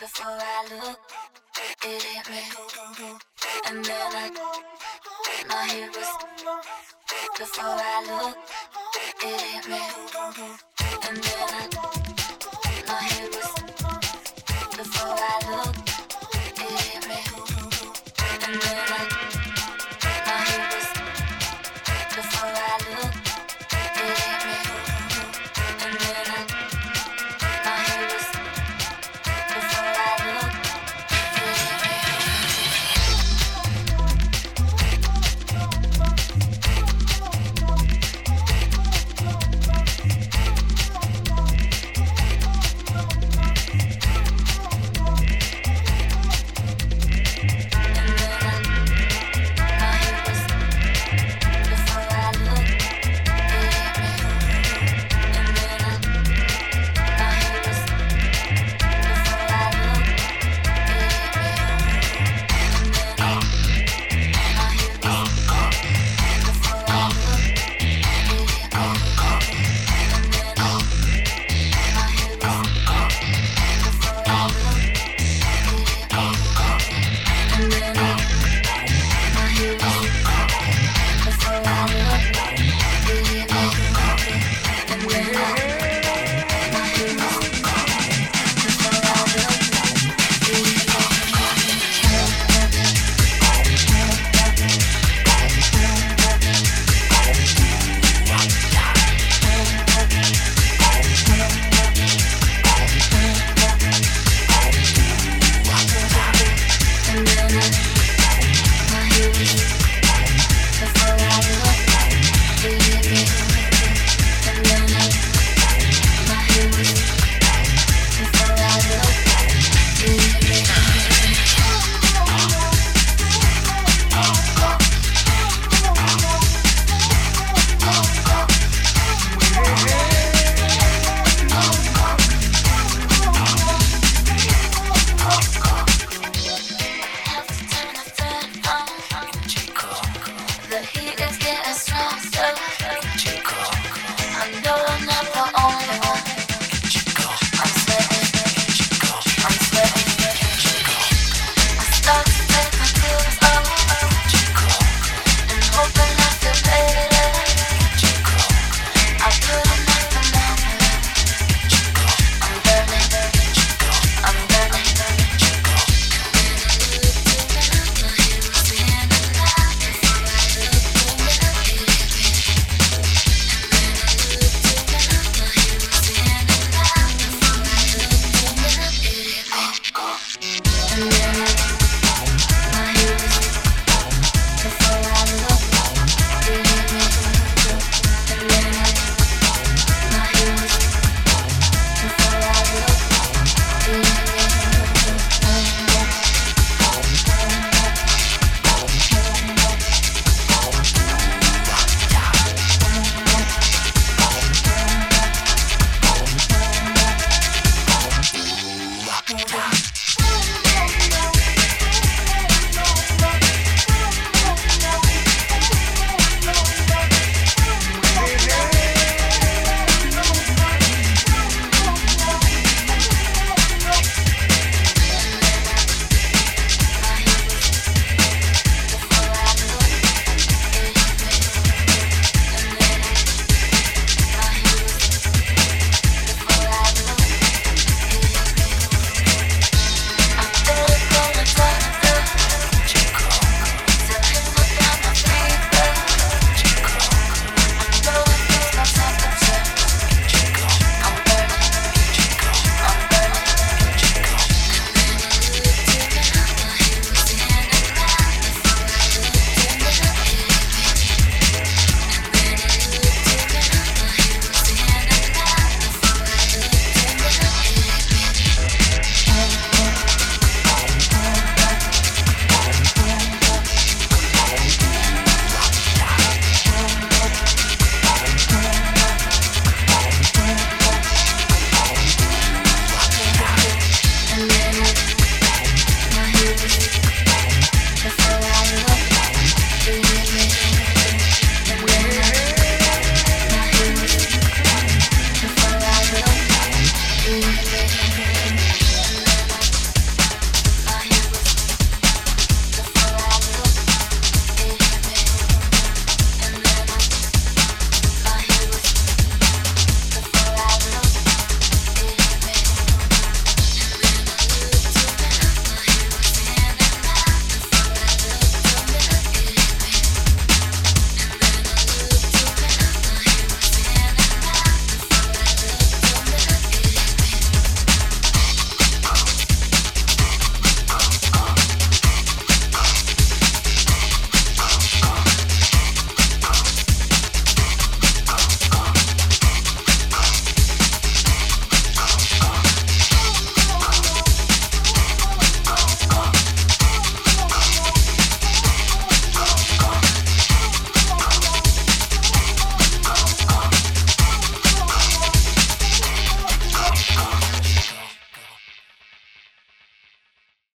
Before I look, it hit me. And then I, my was. Before I look, it hit me. And then I. the heat is getting stronger.